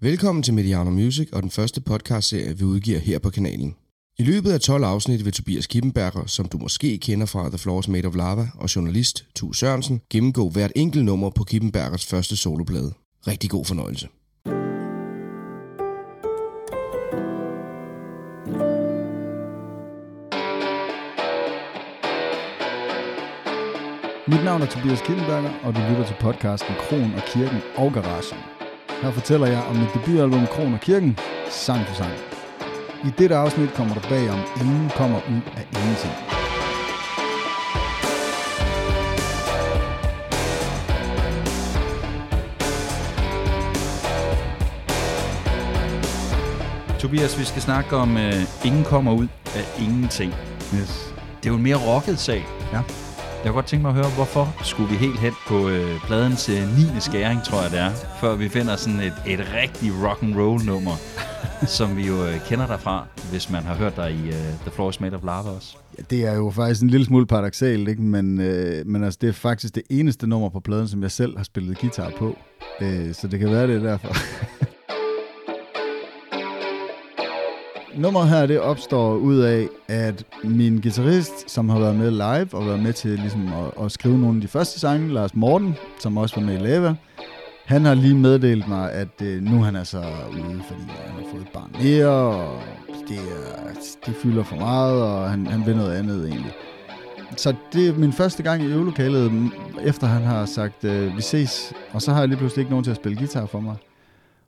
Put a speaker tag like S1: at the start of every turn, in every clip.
S1: Velkommen til Mediano Music og den første podcastserie, vi udgiver her på kanalen. I løbet af 12 afsnit vil Tobias Kippenberger, som du måske kender fra The Floors Made of Lava, og journalist Tu Sørensen, gennemgå hvert enkelt nummer på Kippenbergers første soloplade. Rigtig god fornøjelse.
S2: Mit navn er Tobias Kippenberger, og du lytter til podcasten Kron og Kirken og Garagen. Her fortæller jeg om mit debutalbum Kron og Kirken, sang for sang. I dette afsnit kommer du bag om Ingen kommer ud af ingenting.
S3: Tobias, vi skal snakke om uh, Ingen kommer ud af ingenting.
S2: Yes.
S3: Det er jo en mere rocket sag.
S2: Ja.
S3: Jeg kunne godt tænke mig at høre, hvorfor skulle vi helt hen på uh, pladens uh, 9. skæring, tror jeg det er, før vi finder sådan et, et rigtig rock and roll nummer, som vi jo uh, kender derfra, hvis man har hørt dig i uh, The Floor is Made of Lava også.
S2: Ja, det er jo faktisk en lille smule paradoxalt, ikke? Men, øh, men altså, det er faktisk det eneste nummer på pladen, som jeg selv har spillet guitar på. Øh, så det kan være, det er derfor. Nummeret her, det opstår ud af, at min guitarist, som har været med live og været med til ligesom at, at skrive nogle af de første sange, Lars Morten, som også var med i Lava, han har lige meddelt mig, at øh, nu er han altså ude, fordi han har fået et barn mere, og det, er, det fylder for meget, og han, han vil noget andet egentlig. Så det er min første gang i øvelokalet, efter han har sagt, øh, vi ses, og så har jeg lige pludselig ikke nogen til at spille guitar for mig.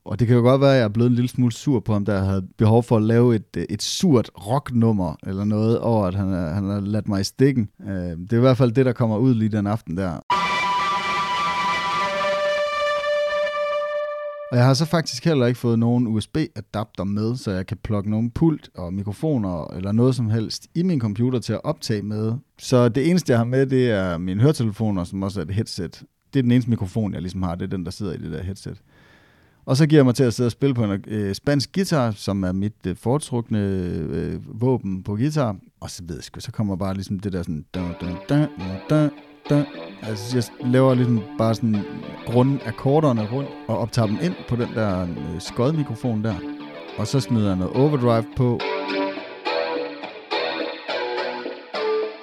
S2: Og det kan jo godt være, at jeg er blevet en lille smule sur på ham, der havde behov for at lave et, et surt rocknummer eller noget over, at han, han har ladt mig i stikken. Øh, Det er i hvert fald det, der kommer ud lige den aften der. Og jeg har så faktisk heller ikke fået nogen USB-adapter med, så jeg kan plukke nogen pult og mikrofoner eller noget som helst i min computer til at optage med. Så det eneste, jeg har med, det er mine høretelefoner, som også er et headset. Det er den eneste mikrofon, jeg ligesom har. Det er den, der sidder i det der headset. Og så giver jeg mig til at sidde og spille på en øh, spansk guitar, som er mit øh, foretrukne øh, våben på guitar. Og så ved jeg sgu, så kommer bare ligesom det der sådan... Da, da, da, da, da. Altså, jeg laver ligesom bare sådan runde akkorderne rundt og optager dem ind på den der øh, skodmikrofon der. Og så smider jeg noget overdrive på.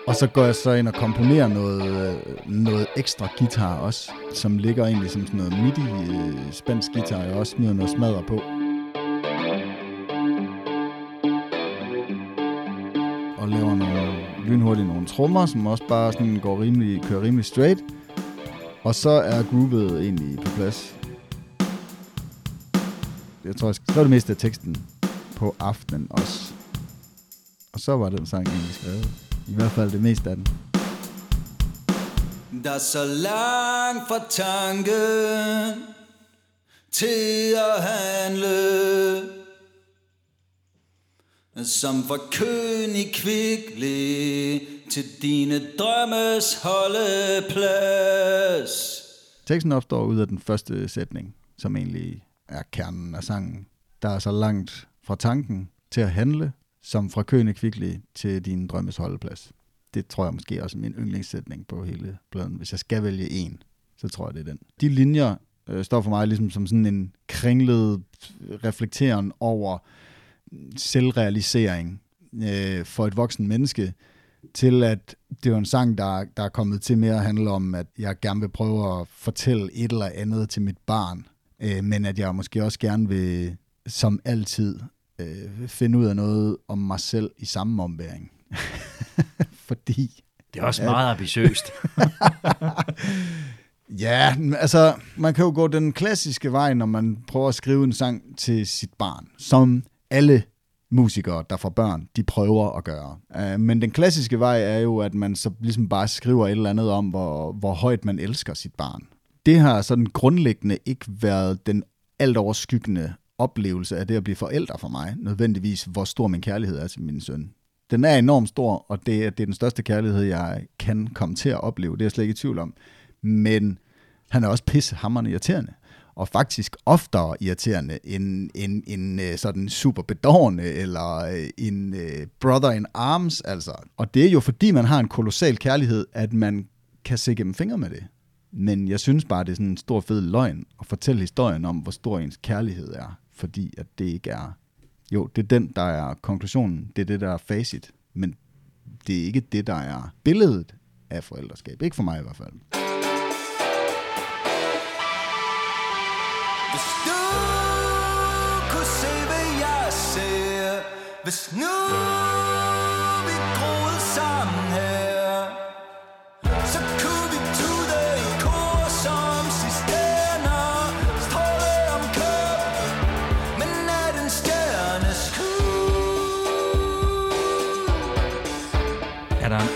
S2: Og så går jeg så ind og komponerer noget, øh, noget ekstra guitar også, som ligger egentlig som sådan noget midi øh, spansk guitar, jeg også smider noget smadder på. Og laver nogle lynhurtigt nogle trommer, som også bare sådan går rimelig, kører rimelig straight. Og så er groovet egentlig på plads. Jeg tror, jeg skrev det meste af teksten på aftenen også. Og så var den sang egentlig skrevet. I hvert fald det meste af den.
S4: Der er så langt fra tanken til at handle Som fra kønig kvikle til dine drømmes holdeplads
S2: Teksten opstår ud af den første sætning, som egentlig er kernen af sangen. Der er så langt fra tanken til at handle, som fra køen kvickly til din drømmes holdeplads. Det tror jeg måske også er min yndlingssætning på hele pladen. Hvis jeg skal vælge en, så tror jeg, det er den. De linjer øh, står for mig ligesom som sådan en kringlet reflekteren over selvrealisering øh, for et voksen menneske, til at det er en sang, der, der er kommet til mere at handle om, at jeg gerne vil prøve at fortælle et eller andet til mit barn, øh, men at jeg måske også gerne vil, som altid, øh, finde ud af noget om mig selv i samme ombæring. Fordi
S3: Det er også
S2: Ja.
S3: meget ambitiøst.
S2: Ja, altså, man kan jo gå den klassiske vej, når man prøver at skrive en sang til sit barn, som alle musikere, der får børn, de prøver at gøre. Uh, men den klassiske vej er jo, at man så ligesom bare skriver et eller andet om, hvor, hvor højt man elsker sit barn. Det har sådan grundlæggende ikke været den alt overskyggende oplevelse af det at blive forældre for mig, nødvendigvis, hvor stor min kærlighed er til min søn. Den er enormt stor, og det er, det er den største kærlighed, jeg kan komme til at opleve. Det er jeg slet ikke i tvivl om. Men han er også pissehammerende irriterende. Og faktisk oftere irriterende end, øh, øh, en, end en sådan super bedårende eller en brother in arms. Altså. Og det er jo fordi, man har en kolossal kærlighed, at man kan se gennem fingre med det. Men jeg synes bare, det er sådan en stor fed løgn at fortælle historien om, hvor stor ens kærlighed er. Fordi at det ikke er... Jo, det er den, der er konklusionen. Det er det, der er facit. Men det er ikke det, der er billedet af forældreskab. Ikke for mig i hvert fald.
S4: Hvis du kunne se, hvad jeg ser Hvis nu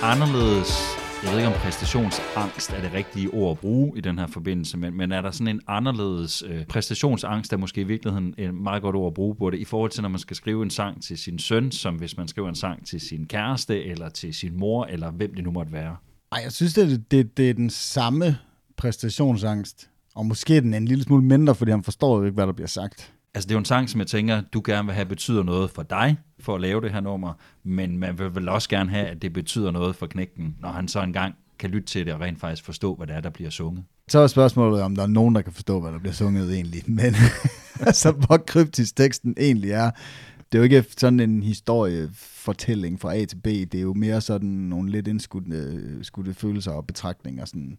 S3: anderledes, jeg ved ikke om præstationsangst er det rigtige ord at bruge i den her forbindelse, men, men er der sådan en anderledes øh, præstationsangst, der måske i virkeligheden et meget godt ord at bruge på det, i forhold til når man skal skrive en sang til sin søn, som hvis man skriver en sang til sin kæreste, eller til sin mor, eller hvem det nu måtte være?
S2: Ej, jeg synes, det, det, det er den samme præstationsangst. Og måske er den en lille smule mindre, fordi han forstår jo ikke, hvad der bliver sagt.
S3: Altså det er jo en sang, som jeg tænker, du gerne vil have betyder noget for dig, for at lave det her nummer, men man vil vel også gerne have, at det betyder noget for knægten, når han så engang kan lytte til det og rent faktisk forstå, hvad det er, der bliver sunget.
S2: Så er spørgsmålet, om der er nogen, der kan forstå, hvad der bliver sunget egentlig. Men altså, hvor kryptisk teksten egentlig er. Det er jo ikke sådan en historiefortælling fra A til B. Det er jo mere sådan nogle lidt indskudte øh, skudte følelser og betragtninger. Sådan.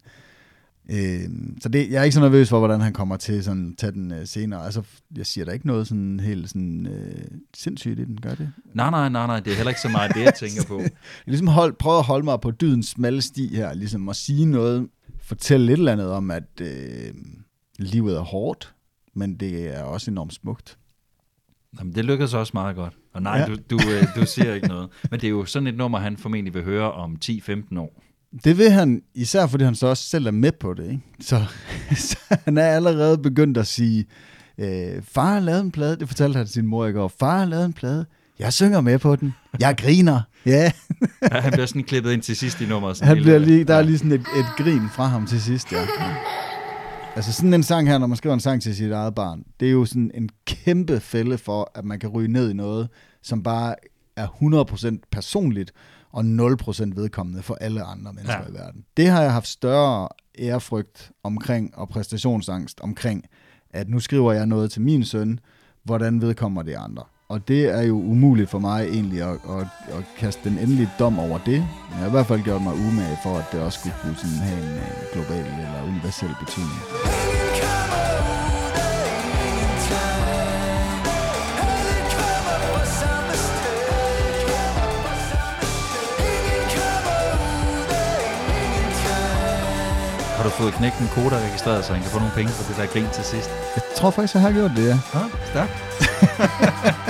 S2: Øh, så det, jeg er ikke så nervøs for, hvordan han kommer til sådan tage den øh, senere. Altså, jeg siger der ikke noget sådan helt sådan, øh, sindssygt i den, gør det?
S3: Nej, nej, nej, nej, det er heller ikke så meget det, jeg tænker på.
S2: Jeg ligesom hold, prøver at holde mig på dydens smalle sti her, ligesom at sige noget, fortælle lidt eller andet om, at øh, livet er hårdt, men det er også enormt smukt.
S3: Jamen, det lykkedes også meget godt. Og nej,
S2: Ja.
S3: du, du, øh, du siger ikke noget. Men det er jo sådan et nummer, han formentlig vil høre om 10-15 år.
S2: Det vil han, især fordi han så også selv er med på det. Ikke? Så, så han er allerede begyndt at sige, øh, far har lavet en plade, det fortalte han til sin mor i går, far har lavet en plade, jeg synger med på den, jeg griner. Ja,
S3: Ja, han bliver sådan klippet ind til sidst i nummeret. Sådan
S2: han bliver lige, der er lige sådan et, et grin fra ham til sidst, ja. Altså sådan en sang her, når man skriver en sang til sit eget barn, det er jo sådan en kæmpe fælde for, at man kan ryge ned i noget, som bare er 100% personligt, og 0% vedkommende for alle andre mennesker
S3: ja.
S2: I verden. Det har jeg haft større ærefrygt omkring, og præstationsangst omkring, at nu skriver jeg noget til min søn, hvordan vedkommer det andre. Og det er jo umuligt for mig egentlig at, at, at kaste den endelige dom over det. Men jeg har i hvert fald gjort mig umage for, at det også skulle kunne sådan have en øh, global eller universel betydning.
S3: Har du fået knækken koda registreret, så han kan få nogle penge for det der grin til sidst?
S2: Jeg tror faktisk, jeg har gjort det, ja.
S3: Ja, stærkt.